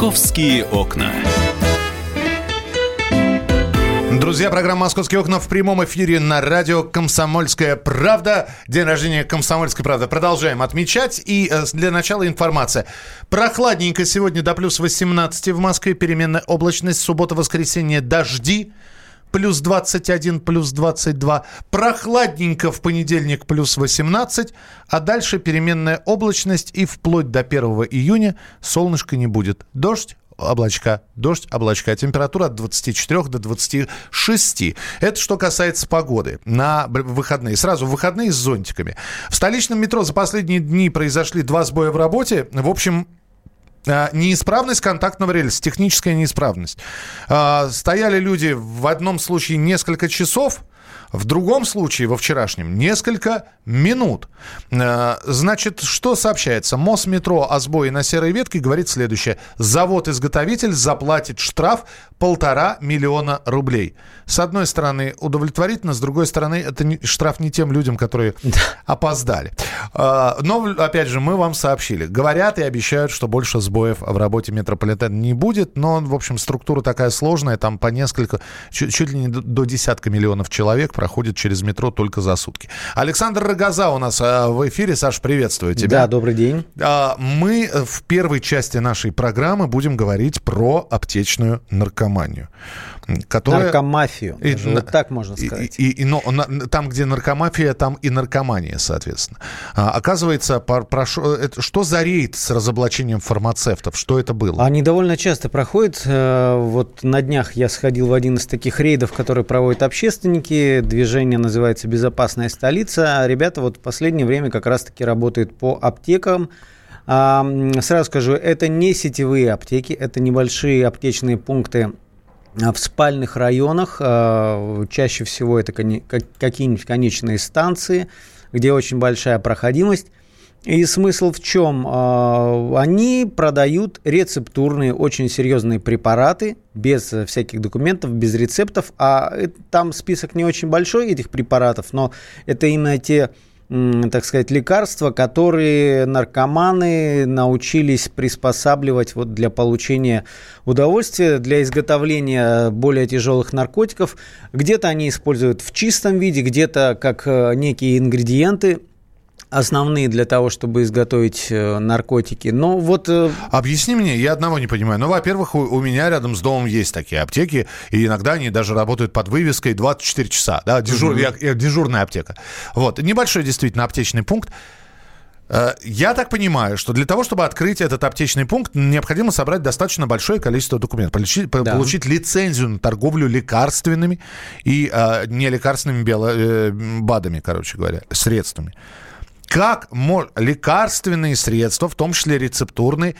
«Московские окна». Друзья, программа «Московские окна» в прямом эфире на радио «Комсомольская правда». День рождения «Комсомольской правды». Продолжаем отмечать. И э, для начала информация. Прохладненько сегодня до плюс 18 в Москве. Переменная облачность. Суббота-воскресенье дожди плюс 21, плюс 22. Прохладненько в понедельник плюс 18, а дальше переменная облачность и вплоть до 1 июня солнышка не будет. Дождь, облачка, дождь, облачка. Температура от 24 до 26. Это что касается погоды на выходные. Сразу выходные с зонтиками. В столичном метро за последние дни произошли два сбоя в работе. В общем, неисправность контактного рельса, техническая неисправность. А, стояли люди в одном случае несколько часов, в другом случае, во вчерашнем, несколько минут. А, значит, что сообщается? Мосметро о сбое на серой ветке говорит следующее. Завод-изготовитель заплатит штраф полтора миллиона рублей. С одной стороны, удовлетворительно, с другой стороны, это не, штраф не тем людям, которые опоздали. Но, опять же, мы вам сообщили. Говорят и обещают, что больше сбоев в работе метрополитена не будет, но, в общем, структура такая сложная, там по несколько, чуть, чуть ли не до десятка миллионов человек проходит через метро только за сутки. Александр Рогоза у нас э, в эфире. Саш, приветствую тебя. Да, добрый день. А, мы в первой части нашей программы будем говорить про аптечную наркоманию которая... Наркомафию, и, вот так можно сказать. И, и, и, но, там, где наркомафия, там и наркомания, соответственно. А, оказывается, прошу, это, что за рейд с разоблачением фармацевтов? Что это было? Они довольно часто проходят. Э, вот на днях я сходил в один из таких рейдов, которые проводят общественники. Движение называется «Безопасная столица». Ребята вот в последнее время как раз-таки работают по аптекам, а, Сразу скажу, это не сетевые аптеки, это небольшие аптечные пункты в спальных районах, а, чаще всего это какие-нибудь конечные станции, где очень большая проходимость. И смысл в чем? А, они продают рецептурные, очень серьезные препараты, без всяких документов, без рецептов. А там список не очень большой этих препаратов, но это именно те так сказать, лекарства, которые наркоманы научились приспосабливать вот для получения удовольствия, для изготовления более тяжелых наркотиков. Где-то они используют в чистом виде, где-то как э, некие ингредиенты основные для того, чтобы изготовить э, наркотики. Но вот... Э, Объясни мне, я одного не понимаю. Ну, во-первых, у, у меня рядом с домом есть такие аптеки, и иногда они даже работают под вывеской 24 часа, да, дежур, mm-hmm. я, я, дежурная аптека. Вот, небольшой действительно аптечный пункт. Э, я так понимаю, что для того, чтобы открыть этот аптечный пункт, необходимо собрать достаточно большое количество документов, получить, да. получить лицензию на торговлю лекарственными и э, нелекарственными био, э, БАДами, короче говоря, средствами. Как лекарственные средства, в том числе рецептурные,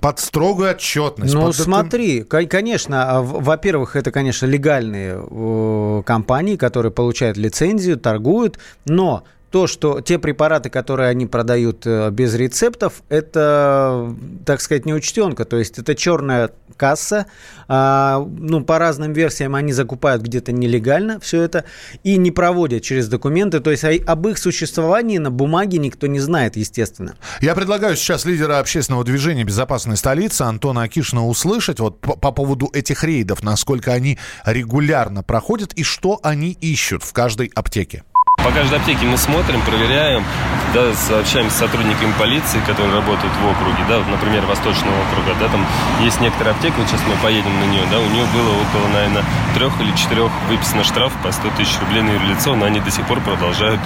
под строгую отчетность. Ну, под... смотри, конечно, а, во-первых, это, конечно, легальные компании, которые получают лицензию, торгуют, но то, что те препараты, которые они продают э, без рецептов, это, так сказать, неучтенка. То есть это черная касса. А, ну, по разным версиям они закупают где-то нелегально все это и не проводят через документы. То есть об их существовании на бумаге никто не знает, естественно. Я предлагаю сейчас лидера общественного движения «Безопасная столица» Антона Акишина услышать вот по, по поводу этих рейдов, насколько они регулярно проходят и что они ищут в каждой аптеке. По каждой аптеке мы смотрим, проверяем, да, сообщаемся с сотрудниками полиции, которые работают в округе, да, вот, например, Восточного округа, да, там есть некоторая аптека, вот сейчас мы поедем на нее, да, у нее было около, наверное, трех или четырех выписано штраф по 100 тысяч рублей на юрлицо, но они до сих пор продолжают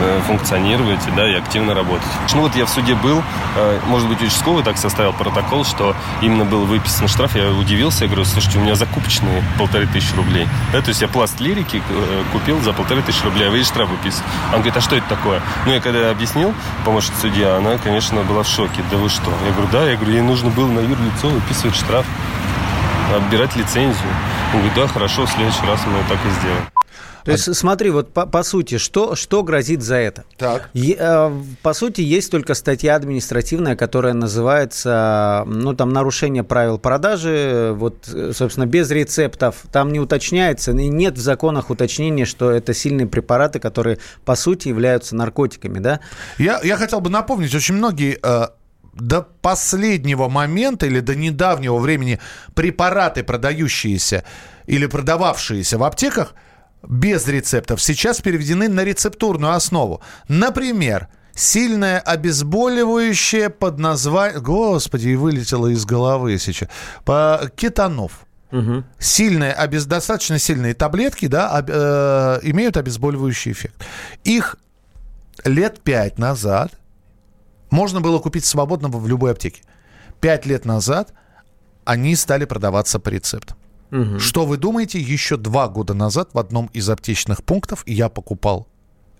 да, функционировать, да, и активно работать. Ну вот я в суде был, э, может быть, участковый так составил протокол, что именно был выписан штраф, я удивился, я говорю, слушайте, у меня закупочные полторы тысячи рублей, да, то есть я пласт лирики э, купил за полторы тысячи рублей, а вы штраф выписывать. Он говорит, а что это такое? Ну, я когда объяснил, помощник судья, она, конечно, была в шоке. Да вы что? Я говорю, да. Я говорю, ей нужно было на юрлицо выписывать штраф, отбирать лицензию. Он говорит, да, хорошо, в следующий раз мы так и сделаем. То есть, смотри, вот по, по сути, что, что грозит за это? Так. Е, э, по сути, есть только статья административная, которая называется, ну, там, нарушение правил продажи, вот, собственно, без рецептов. Там не уточняется, и нет в законах уточнения, что это сильные препараты, которые, по сути, являются наркотиками, да? Я, я хотел бы напомнить, очень многие... Э до последнего момента или до недавнего времени препараты, продающиеся или продававшиеся в аптеках без рецептов, сейчас переведены на рецептурную основу. Например, сильное обезболивающее под названием... Господи, вылетело из головы сейчас. По... Кетанов. Угу. Сильные, обез... достаточно сильные таблетки да, об... э, имеют обезболивающий эффект. Их лет пять назад можно было купить свободно в любой аптеке. Пять лет назад они стали продаваться по рецептам. Угу. Что вы думаете, еще два года назад в одном из аптечных пунктов я покупал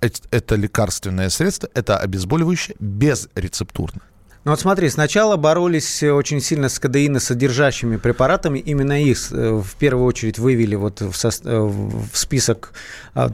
это лекарственное средство, это обезболивающее безрецептурно. Ну вот смотри, сначала боролись очень сильно с кадеиносодержащими препаратами. Именно их э, в первую очередь вывели вот в, со, э, в список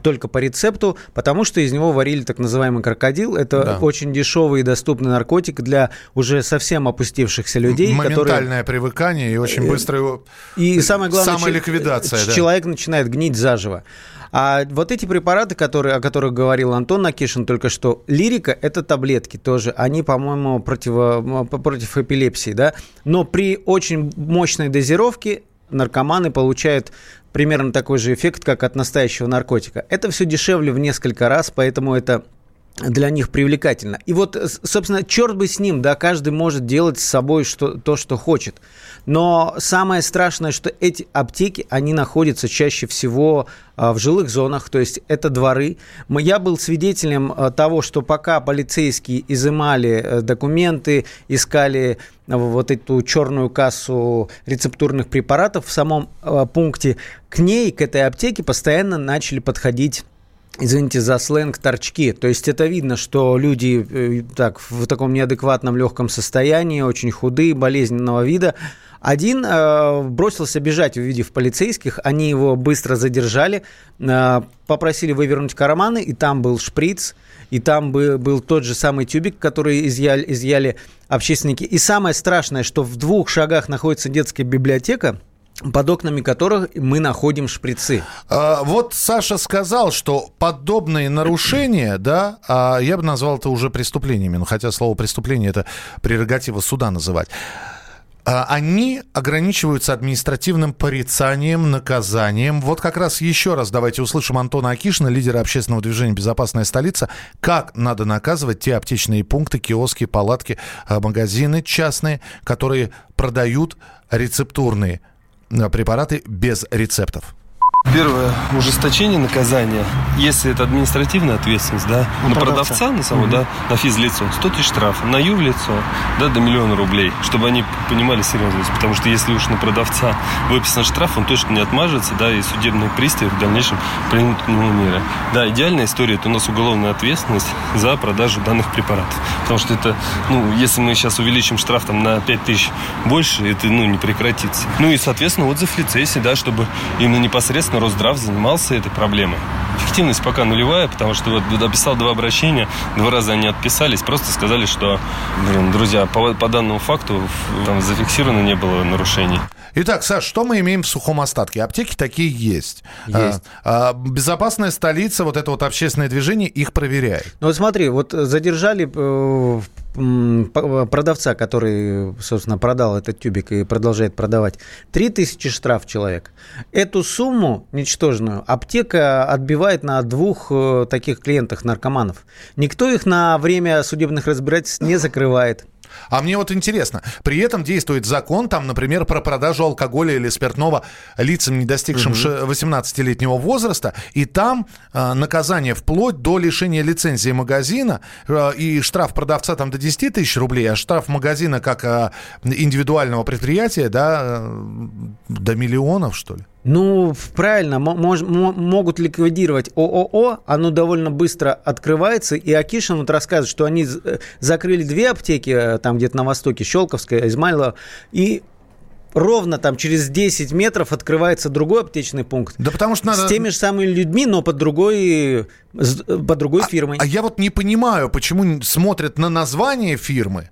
только по рецепту, потому что из него варили так называемый крокодил. Это да. очень дешевый и доступный наркотик для уже совсем опустившихся людей. Моментальное которые... привыкание и очень э, быстрая и самое главное, самоликвидация. Человек да. начинает гнить заживо. А вот эти препараты, которые, о которых говорил Антон Накишин только что, лирика – это таблетки тоже. Они, по-моему, против, против эпилепсии, да? Но при очень мощной дозировке наркоманы получают примерно такой же эффект, как от настоящего наркотика. Это все дешевле в несколько раз, поэтому это для них привлекательно. И вот, собственно, черт бы с ним, да, каждый может делать с собой что, то, что хочет. Но самое страшное, что эти аптеки, они находятся чаще всего а, в жилых зонах, то есть это дворы. Я был свидетелем а, того, что пока полицейские изымали э, документы, искали а, вот эту черную кассу рецептурных препаратов в самом пункте, к ней, к этой аптеке постоянно начали подходить извините за сленг, торчки. То есть это видно, что люди э, так, в таком неадекватном легком состоянии, очень худые, болезненного вида. Один э, бросился бежать, увидев полицейских. Они его быстро задержали, э, попросили вывернуть карманы, и там был шприц, и там был, тот же самый тюбик, который изъяли, изъяли общественники. И самое страшное, что в двух шагах находится детская библиотека, под окнами которых мы находим шприцы. А, вот Саша сказал, что подобные нарушения, да, а я бы назвал это уже преступлениями, ну, хотя слово преступление это прерогатива суда называть. А, они ограничиваются административным порицанием, наказанием. Вот как раз еще раз давайте услышим Антона Акишина, лидера общественного движения «Безопасная столица», как надо наказывать те аптечные пункты, киоски, палатки, а, магазины частные, которые продают рецептурные Э, препараты без рецептов. Первое ужесточение наказания, если это административная ответственность, да, на продавца, продавца на самого, mm-hmm. да, на физлицо, 100 тысяч штрафа, на юрлицо, да, до миллиона рублей, чтобы они понимали серьезность, потому что если уж на продавца выписан штраф, он точно не отмажется, да, и судебные приставы в дальнейшем примут к нему меры. Да, идеальная история, это у нас уголовная ответственность за продажу данных препаратов, потому что это, ну, если мы сейчас увеличим штраф там на 5 тысяч больше, это, ну, не прекратится. Ну и, соответственно, отзыв лицензии, да, чтобы именно непосредственно Конечно, Росздрав занимался этой проблемой. Эффективность пока нулевая, потому что вот написал два обращения, два раза они отписались, просто сказали, что, блин, друзья, по, по данному факту там зафиксировано не было нарушений. Итак, Саш, что мы имеем в сухом остатке? Аптеки такие есть. Есть. А, а, безопасная столица, вот это вот общественное движение, их проверяет. Ну вот смотри, вот задержали э, продавца, который, собственно, продал этот тюбик и продолжает продавать, 3000 штраф человек. Эту сумму ничтожную аптека отбивает на двух э, таких клиентах наркоманов. Никто их на время судебных разбирательств не закрывает. А мне вот интересно, при этом действует закон, там, например, про продажу алкоголя или спиртного лицам, не достигшим угу. 18-летнего возраста, и там э, наказание вплоть до лишения лицензии магазина, э, и штраф продавца там до 10 тысяч рублей, а штраф магазина как э, индивидуального предприятия, да, э, до миллионов, что ли? Ну, правильно, мож, могут ликвидировать ООО, оно довольно быстро открывается, и Акишин вот рассказывает, что они э, закрыли две аптеки, э, там где-то на востоке, Щелковская, Измайлова, и ровно там через 10 метров открывается другой аптечный пункт. Да потому что надо... С теми же самыми людьми, но под другой, под другой а, фирмой. А я вот не понимаю, почему смотрят на название фирмы,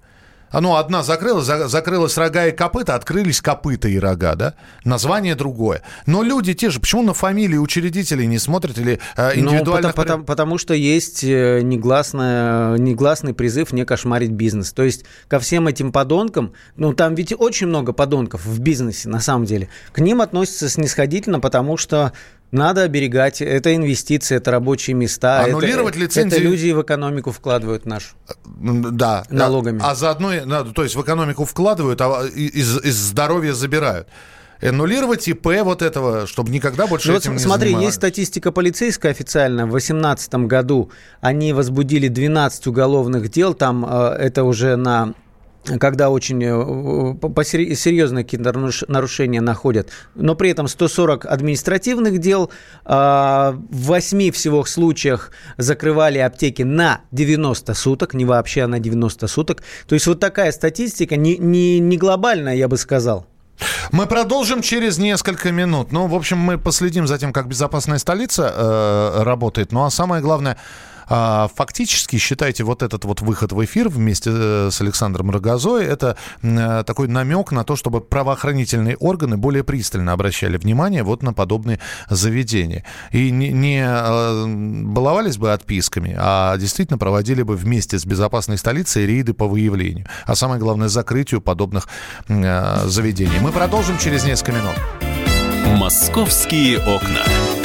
ну, одна закрылась, за, закрылась рога и копыта, открылись копыта и рога, да? Название другое. Но люди те же, почему на фамилии учредителей не смотрят или э, индивидуально? Ну, потому, потому, потому что есть э, негласное, негласный призыв не кошмарить бизнес. То есть ко всем этим подонкам, ну, там ведь очень много подонков в бизнесе, на самом деле, к ним относятся снисходительно, потому что надо оберегать. Это инвестиции, это рабочие места. Аннулировать это, лицензии. Это люди в экономику вкладывают нашу. Да. Налогами. А, а заодно, то есть в экономику вкладывают, а из, из здоровья забирают аннулировать ИП вот этого, чтобы никогда больше ну, этим вот, не Смотри, занимались. есть статистика полицейская официально. В 2018 году они возбудили 12 уголовных дел. Там э, это уже на когда очень э, серьезные какие-то нарушения находят, но при этом 140 административных дел, а, в 8 всего случаях закрывали аптеки на 90 суток, не вообще, а на 90 суток. То есть вот такая статистика, не, не, не глобальная, я бы сказал. Мы продолжим через несколько минут. Ну, в общем, мы последим за тем, как безопасная столица э, работает. Ну, а самое главное, фактически, считайте, вот этот вот выход в эфир вместе э, с Александром Рогозой, это э, такой намек на то, чтобы правоохранительные органы более пристально обращали внимание вот на подобные заведения. И не, не э, баловались бы отписками, а действительно проводили бы вместе с безопасной столицей рейды по выявлению. А самое главное, закрытию подобных заведений. Мы продолжим через несколько минут. «Московские окна».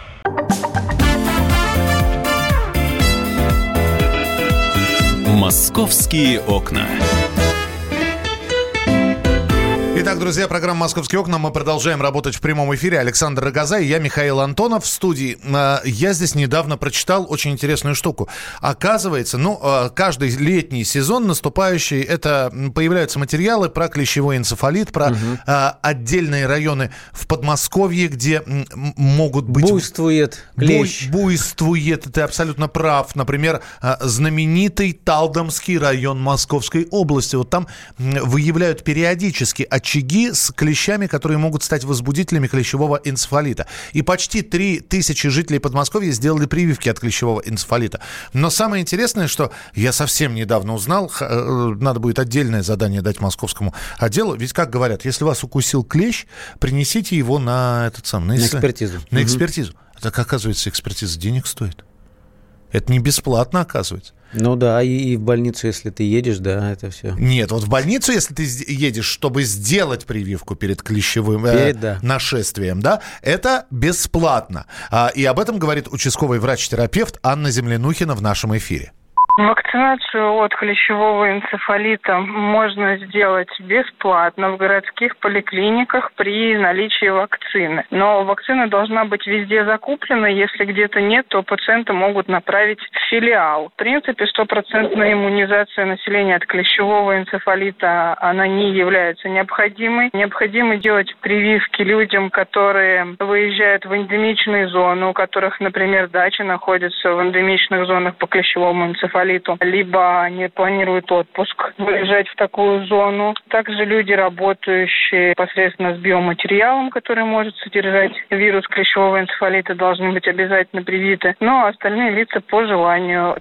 «Московские окна». Итак, друзья, программа «Московские окна». Мы продолжаем работать в прямом эфире. Александр Рогоза и я, Михаил Антонов, в студии. А, я здесь недавно прочитал очень интересную штуку. Оказывается, ну, а, каждый летний сезон наступающий, это появляются материалы про клещевой энцефалит, про угу. отдельные районы в Подмосковье, где могут быть... Буйствует клещ. Буй, буйствует, ты абсолютно прав. Например, знаменитый Талдомский район Московской области. Вот там выявляют периодически очередные очаги с клещами, которые могут стать возбудителями клещевого энцефалита. И почти 3 тысячи жителей Подмосковья сделали прививки от клещевого энцефалита. Но самое интересное, что я совсем недавно узнал, э, надо будет отдельное задание дать московскому отделу. Ведь, как говорят, если вас укусил клещ, принесите его на этот сам... На, на экспертизу. На экспертизу. Так, оказывается, экспертиза денег стоит. Это не бесплатно, оказывается. Ну да, и, и в больницу, если ты едешь, да, это все. Нет, вот в больницу, если ты едешь, чтобы сделать прививку перед клещевым э, перед, да. нашествием, да, это бесплатно. А, и об этом говорит участковый врач-терапевт Анна Землянухина в нашем эфире. Вакцинацию от клещевого энцефалита можно сделать бесплатно в городских поликлиниках при наличии вакцины. Но вакцина должна быть везде закуплена. Если где-то нет, то пациенты могут направить в филиал. В принципе, стопроцентная иммунизация населения от клещевого энцефалита, она не является необходимой. Необходимо делать прививки людям, которые выезжают в эндемичные зоны, у которых, например, дача находится в эндемичных зонах по клещевому энцефалиту энцефалиту, либо они планируют отпуск, выезжать в такую зону. Также люди, работающие непосредственно с биоматериалом, который может содержать вирус клещевого энцефалита, должны быть обязательно привиты. Но ну, а остальные лица по желанию.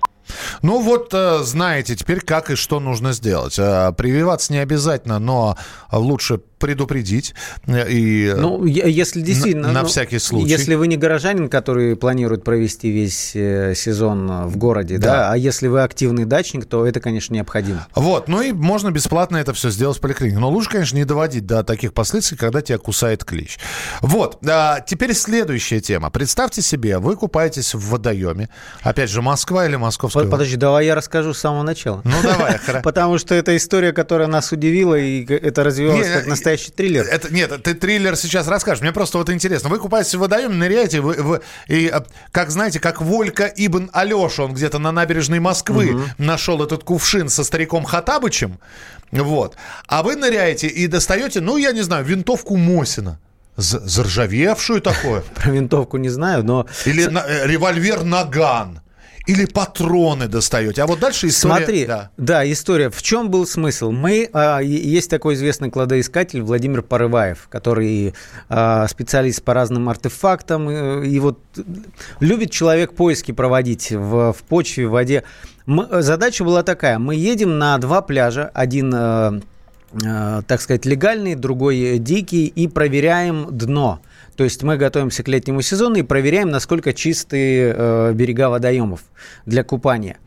Ну вот, э, знаете теперь, как и что нужно сделать. Э, прививаться не обязательно, но лучше предупредить. Э, и ну, если действительно... На, на ну, всякий случай. Если вы не горожанин, который планирует провести весь сезон в городе, да. да, а если вы активный дачник, то это, конечно, необходимо. Вот, ну и можно бесплатно это все сделать в поликлинике. Но лучше, конечно, не доводить до таких последствий, когда тебя кусает клещ. Вот, а теперь следующая тема. Представьте себе, вы купаетесь в водоеме. Опять же, Москва или Московская Под, Подожди, давай я расскажу с самого начала. Ну, давай. Потому что это история, которая нас удивила, и это развивалось как настоящий настоящий триллер. Это, нет, ты триллер сейчас расскажешь. Мне просто вот интересно. Вы купаетесь в водоеме, ныряете, вы, вы, и э, как знаете, как Волька Ибн Алеша, он где-то на набережной Москвы угу. нашел этот кувшин со стариком Хатабычем, вот. А вы ныряете и достаете, ну, я не знаю, винтовку Мосина. Заржавевшую такое. Про винтовку не знаю, но... Или на, э, револьвер Наган или патроны достаете. А вот дальше история... Смотри, да, да история. В чем был смысл? Мы, а, есть такой известный кладоискатель Владимир Порываев, который а, специалист по разным артефактам. И, и вот любит человек поиски проводить в, в почве, в воде. Мы, задача была такая. Мы едем на два пляжа. Один... А, а так сказать, легальный, другой дикий, и проверяем дно. То есть мы готовимся к летнему сезону и проверяем, насколько чистые э, берега водоемов для купания.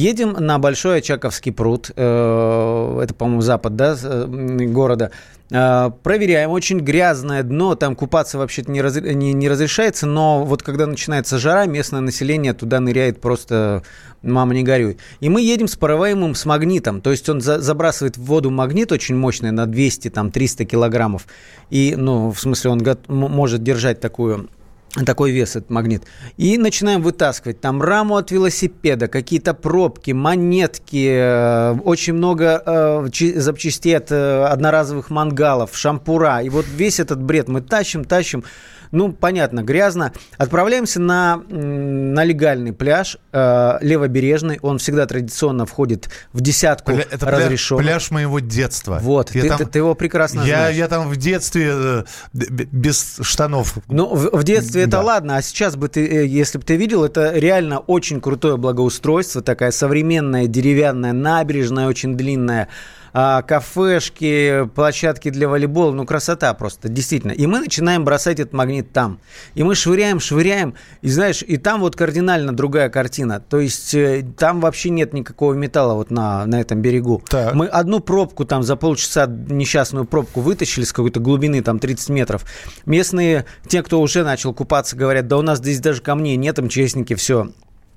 Едем на Большой Очаковский пруд, э, это, по-моему, запад да, э, города. Э, проверяем, очень грязное дно, там купаться вообще-то не, раз, не, не разрешается, но вот когда начинается жара, местное население туда ныряет просто мама не горюй. И мы едем с пароваемым с магнитом, то есть он за, забрасывает в воду магнит очень мощный на 200-300 килограммов, и, ну, в смысле, он может держать такую такой вес этот магнит. И начинаем вытаскивать там раму от велосипеда, какие-то пробки, монетки, э, очень много э, запчастей от э, одноразовых мангалов, шампура. И вот весь этот бред мы тащим, тащим ну, понятно, грязно. Отправляемся на, на легальный пляж, э, левобережный. Он всегда традиционно входит в десятку Это разрешенных. Пляж, моего детства. Вот, ты, там, ты, ты его прекрасно я, знаешь. Я там в детстве э, без штанов. Ну, в, в детстве да. это ладно, а сейчас бы ты, э, если бы ты видел, это реально очень крутое благоустройство, такая современная деревянная набережная, очень длинная а, кафешки, площадки для волейбола, ну, красота просто, действительно. И мы начинаем бросать этот магнит там. И мы швыряем, швыряем, и знаешь, и там вот кардинально другая картина. То есть э, там вообще нет никакого металла вот на, на этом берегу. Так. Мы одну пробку там за полчаса, несчастную пробку вытащили с какой-то глубины, там 30 метров. Местные, те, кто уже начал купаться, говорят, да у нас здесь даже камней нет, МЧСники, все,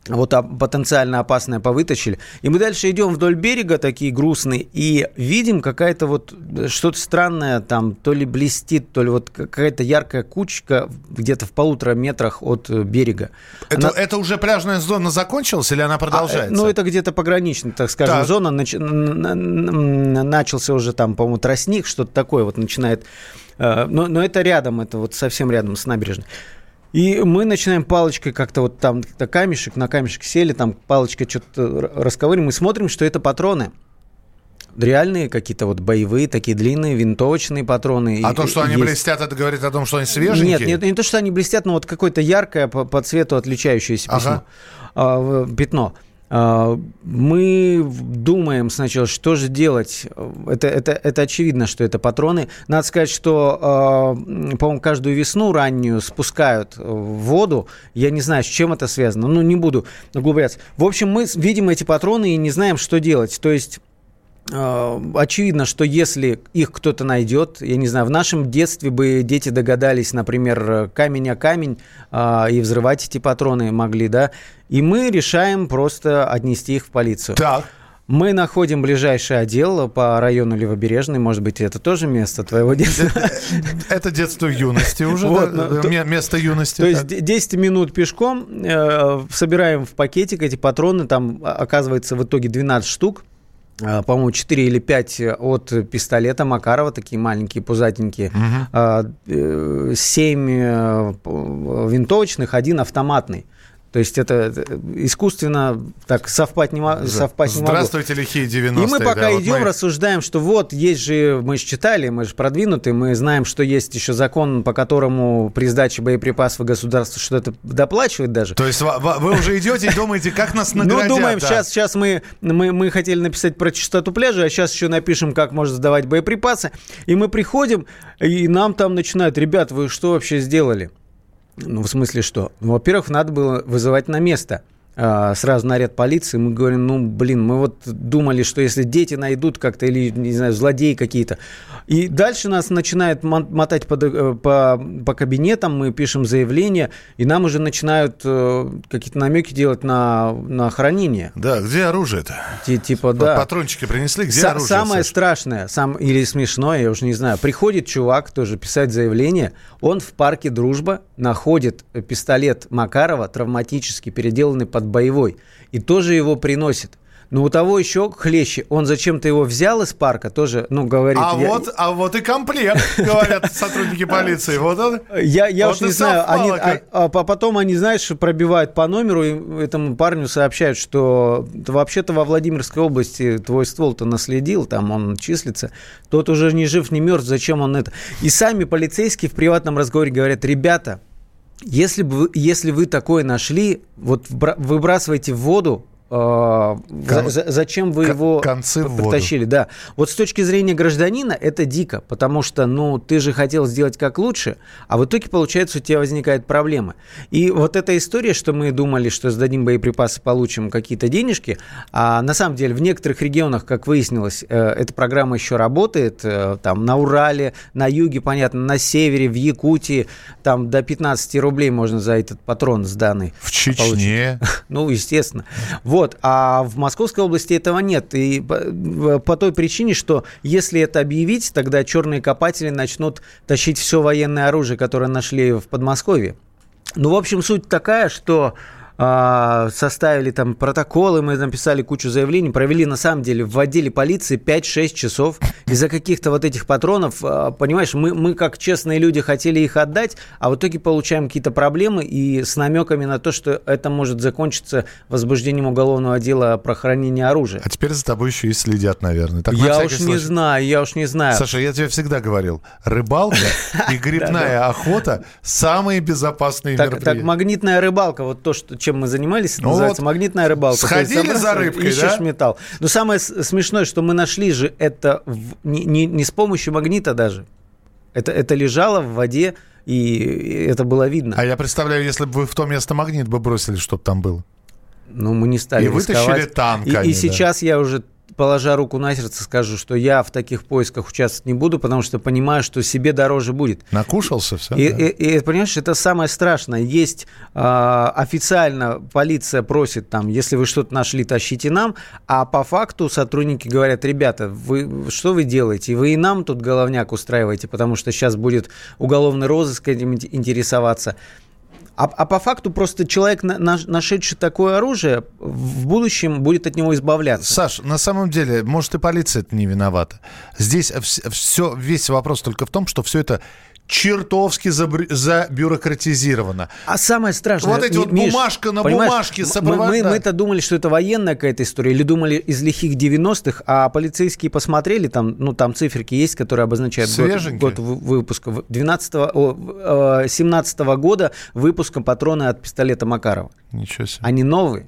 вот а, потенциально опасное повытащили. И мы дальше идем вдоль берега, такие грустные, и видим какая-то вот э, что-то странное там, то ли блестит, то ли вот какая-то яркая кучка где-то в полутора метрах от э, берега. Это, она... это уже пляжная зона закончилась или она продолжается? А, ну, это где-то пограничная, так скажем, так. зона. Нач... Начался уже там, по-моему, тростник, что-то такое вот начинает. Э, но, но это рядом, это вот совсем рядом с набережной. И мы начинаем палочкой как-то вот там камешек, на камешек сели, там палочкой что-то расковыриваем, мы смотрим, что это патроны реальные какие-то вот боевые, такие длинные, винтовочные патроны. А то, что они есть. блестят, это говорит о том, что они свеженькие? Нет, нет, не то, что они блестят, но вот какое-то яркое по, по цвету отличающееся ага. письмо, а, пятно. А, мы думаем сначала, что же делать. Это, это, это очевидно, что это патроны. Надо сказать, что, а, по-моему, каждую весну раннюю спускают в воду. Я не знаю, с чем это связано. Ну, не буду углубляться. В общем, мы видим эти патроны и не знаем, что делать. То есть очевидно, что если их кто-то найдет, я не знаю, в нашем детстве бы дети догадались, например, камень о камень э, и взрывать эти патроны могли, да, и мы решаем просто отнести их в полицию. Так. Мы находим ближайший отдел по району Левобережный. Может быть, это тоже место твоего детства? Это детство юности уже, вот, да? то, место юности. То есть 10 минут пешком, э, собираем в пакетик эти патроны, там оказывается в итоге 12 штук. А, по-моему, 4 или 5 от пистолета Макарова, такие маленькие, пузатенькие, угу. 7 э, винтовочных, один автоматный. То есть это искусственно так совпать не, совпать не могу. Здравствуйте, лихие 90-е. И мы пока да, идем, вот мы... рассуждаем, что вот есть же, мы же читали, мы же продвинутые, мы знаем, что есть еще закон, по которому при сдаче боеприпасов государство что-то доплачивает даже. То есть вы уже идете и думаете, как нас ну, наградят? Ну, думаем, сейчас, сейчас мы, мы, мы хотели написать про чистоту пляжа, а сейчас еще напишем, как можно сдавать боеприпасы. И мы приходим, и нам там начинают, ребят, вы что вообще сделали? Ну, в смысле что? Ну, во-первых, надо было вызывать на место. А, сразу наряд полиции, мы говорим, ну, блин, мы вот думали, что если дети найдут как-то, или, не знаю, злодеи какие-то. И дальше нас начинают мотать по, э, по, по кабинетам, мы пишем заявление, и нам уже начинают э, какие-то намеки делать на, на хранение. Да, где оружие-то? Типа, да. Патрончики принесли, где С- оружие? Самое Саша? страшное, сам, или смешное, я уже не знаю, приходит чувак тоже писать заявление, он в парке «Дружба» находит пистолет Макарова, травматически переделанный под боевой, и тоже его приносит. Но у того еще хлеще. Он зачем-то его взял из парка, тоже, ну, говорит... А я- вот, а вот и комплект, говорят сотрудники полиции. Вот он. Я, я Вот уж не знаю, они, а, а по- потом они, знаешь, пробивают по номеру, и этому парню сообщают, что «Да вообще-то во Владимирской области твой ствол-то наследил, там он числится, тот уже не жив, не мертв, зачем он это? И сами полицейские в приватном разговоре говорят, ребята, если, бы если вы такое нашли, вот выбрасывайте в воду, э, за- за- зачем вы его концы притащили? Да. Вот с точки зрения гражданина это дико, потому что, ну, ты же хотел сделать как лучше, а в итоге, получается, у тебя возникают проблемы. И вот эта история, что мы думали, что сдадим боеприпасы, получим какие-то денежки, а на самом деле в некоторых регионах, как выяснилось, э, эта программа еще работает, э, там на Урале, на юге, понятно, на севере, в Якутии, там до 15 рублей можно за этот патрон сданный В Чечне. ну, естественно. Вот. А в Московской области этого нет. И по, по той причине, что если это объявить, тогда черные копатели начнут тащить все военное оружие, которое нашли в Подмосковье. Ну, в общем, суть такая, что составили там протоколы, мы написали кучу заявлений, провели на самом деле в отделе полиции 5-6 часов из-за каких-то вот этих патронов, а, понимаешь, мы, мы как честные люди хотели их отдать, а в итоге получаем какие-то проблемы и с намеками на то, что это может закончиться возбуждением уголовного дела про хранение оружия. А теперь за тобой еще и следят, наверное. Так, я уж не случай. знаю, я уж не знаю. Саша, я тебе всегда говорил, рыбалка и грибная охота самые безопасные мероприятия. так магнитная рыбалка, вот то, что, чем мы занимались, это Ну называется вот, магнитная рыбалка. Сходили за рыбкой, ищешь да? металл. Но самое смешное, что мы нашли же это в- не, не- не с помощью магнита даже. Это, это лежало в воде, и это было видно. А я представляю, если бы вы в то место магнит бы бросили, чтобы там было. Ну, мы не стали И вытащили рисковать. танками, И, и да. сейчас я уже, положа руку на сердце, скажу, что я в таких поисках участвовать не буду, потому что понимаю, что себе дороже будет. Накушался, все. И, и- и, понимаешь, это самое страшное. Есть а, официально полиция просит там, если вы что-то нашли, тащите нам, а по факту сотрудники говорят, ребята, вы что вы делаете? Вы и нам тут головняк устраиваете, потому что сейчас будет уголовный розыск этим ин- интересоваться. А, а по факту просто человек, на- наш- нашедший такое оружие, в будущем будет от него избавляться. Саш, на самом деле, может, и полиция это не виновата. Здесь все, весь вопрос только в том, что все это чертовски забрю- забюрократизировано. А самое страшное... Вот эти вот Миш, бумажка на бумажке сопровод- мы, мы, то думали, что это военная какая-то история, или думали из лихих 90-х, а полицейские посмотрели, там, ну, там циферки есть, которые обозначают год, год вы- выпуска. В- 12 о, э, 17 года выпуска патроны от пистолета Макарова. Ничего себе. Они новые.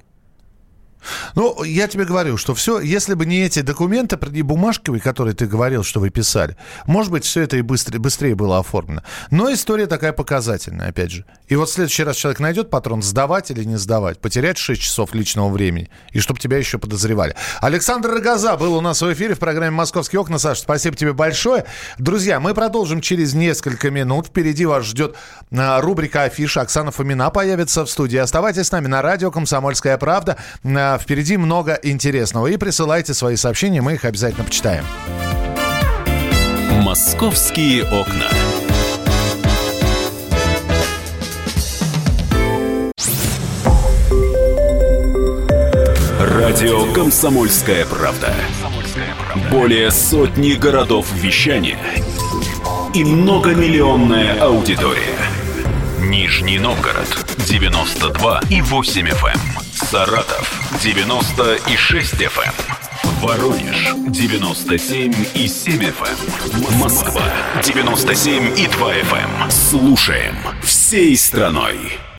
Ну, я тебе говорю, что все, если бы не эти документы, и бумажковые, которые ты говорил, что вы писали, может быть, все это и быстрее, быстрее было оформлено. Но история такая показательная, опять же. И вот в следующий раз человек найдет патрон, сдавать или не сдавать, потерять 6 часов личного времени, и чтобы тебя еще подозревали. Александр Рогоза был у нас в эфире в программе «Московские окна». Саша, спасибо тебе большое. Друзья, мы продолжим через несколько минут. Впереди вас ждет а, рубрика «Афиша». Оксана Фомина появится в студии. Оставайтесь с нами на радио «Комсомольская правда». Впереди много интересного. И присылайте свои сообщения, мы их обязательно почитаем. «Московские окна». Радио «Комсомольская правда». Более сотни городов вещания и многомиллионная аудитория. Нижний Новгород 92 и 8 FM. эм. Саратов 96 FM. Воронеж 97 и 7 FM. Москва 97 и 2 FM. Слушаем всей страной.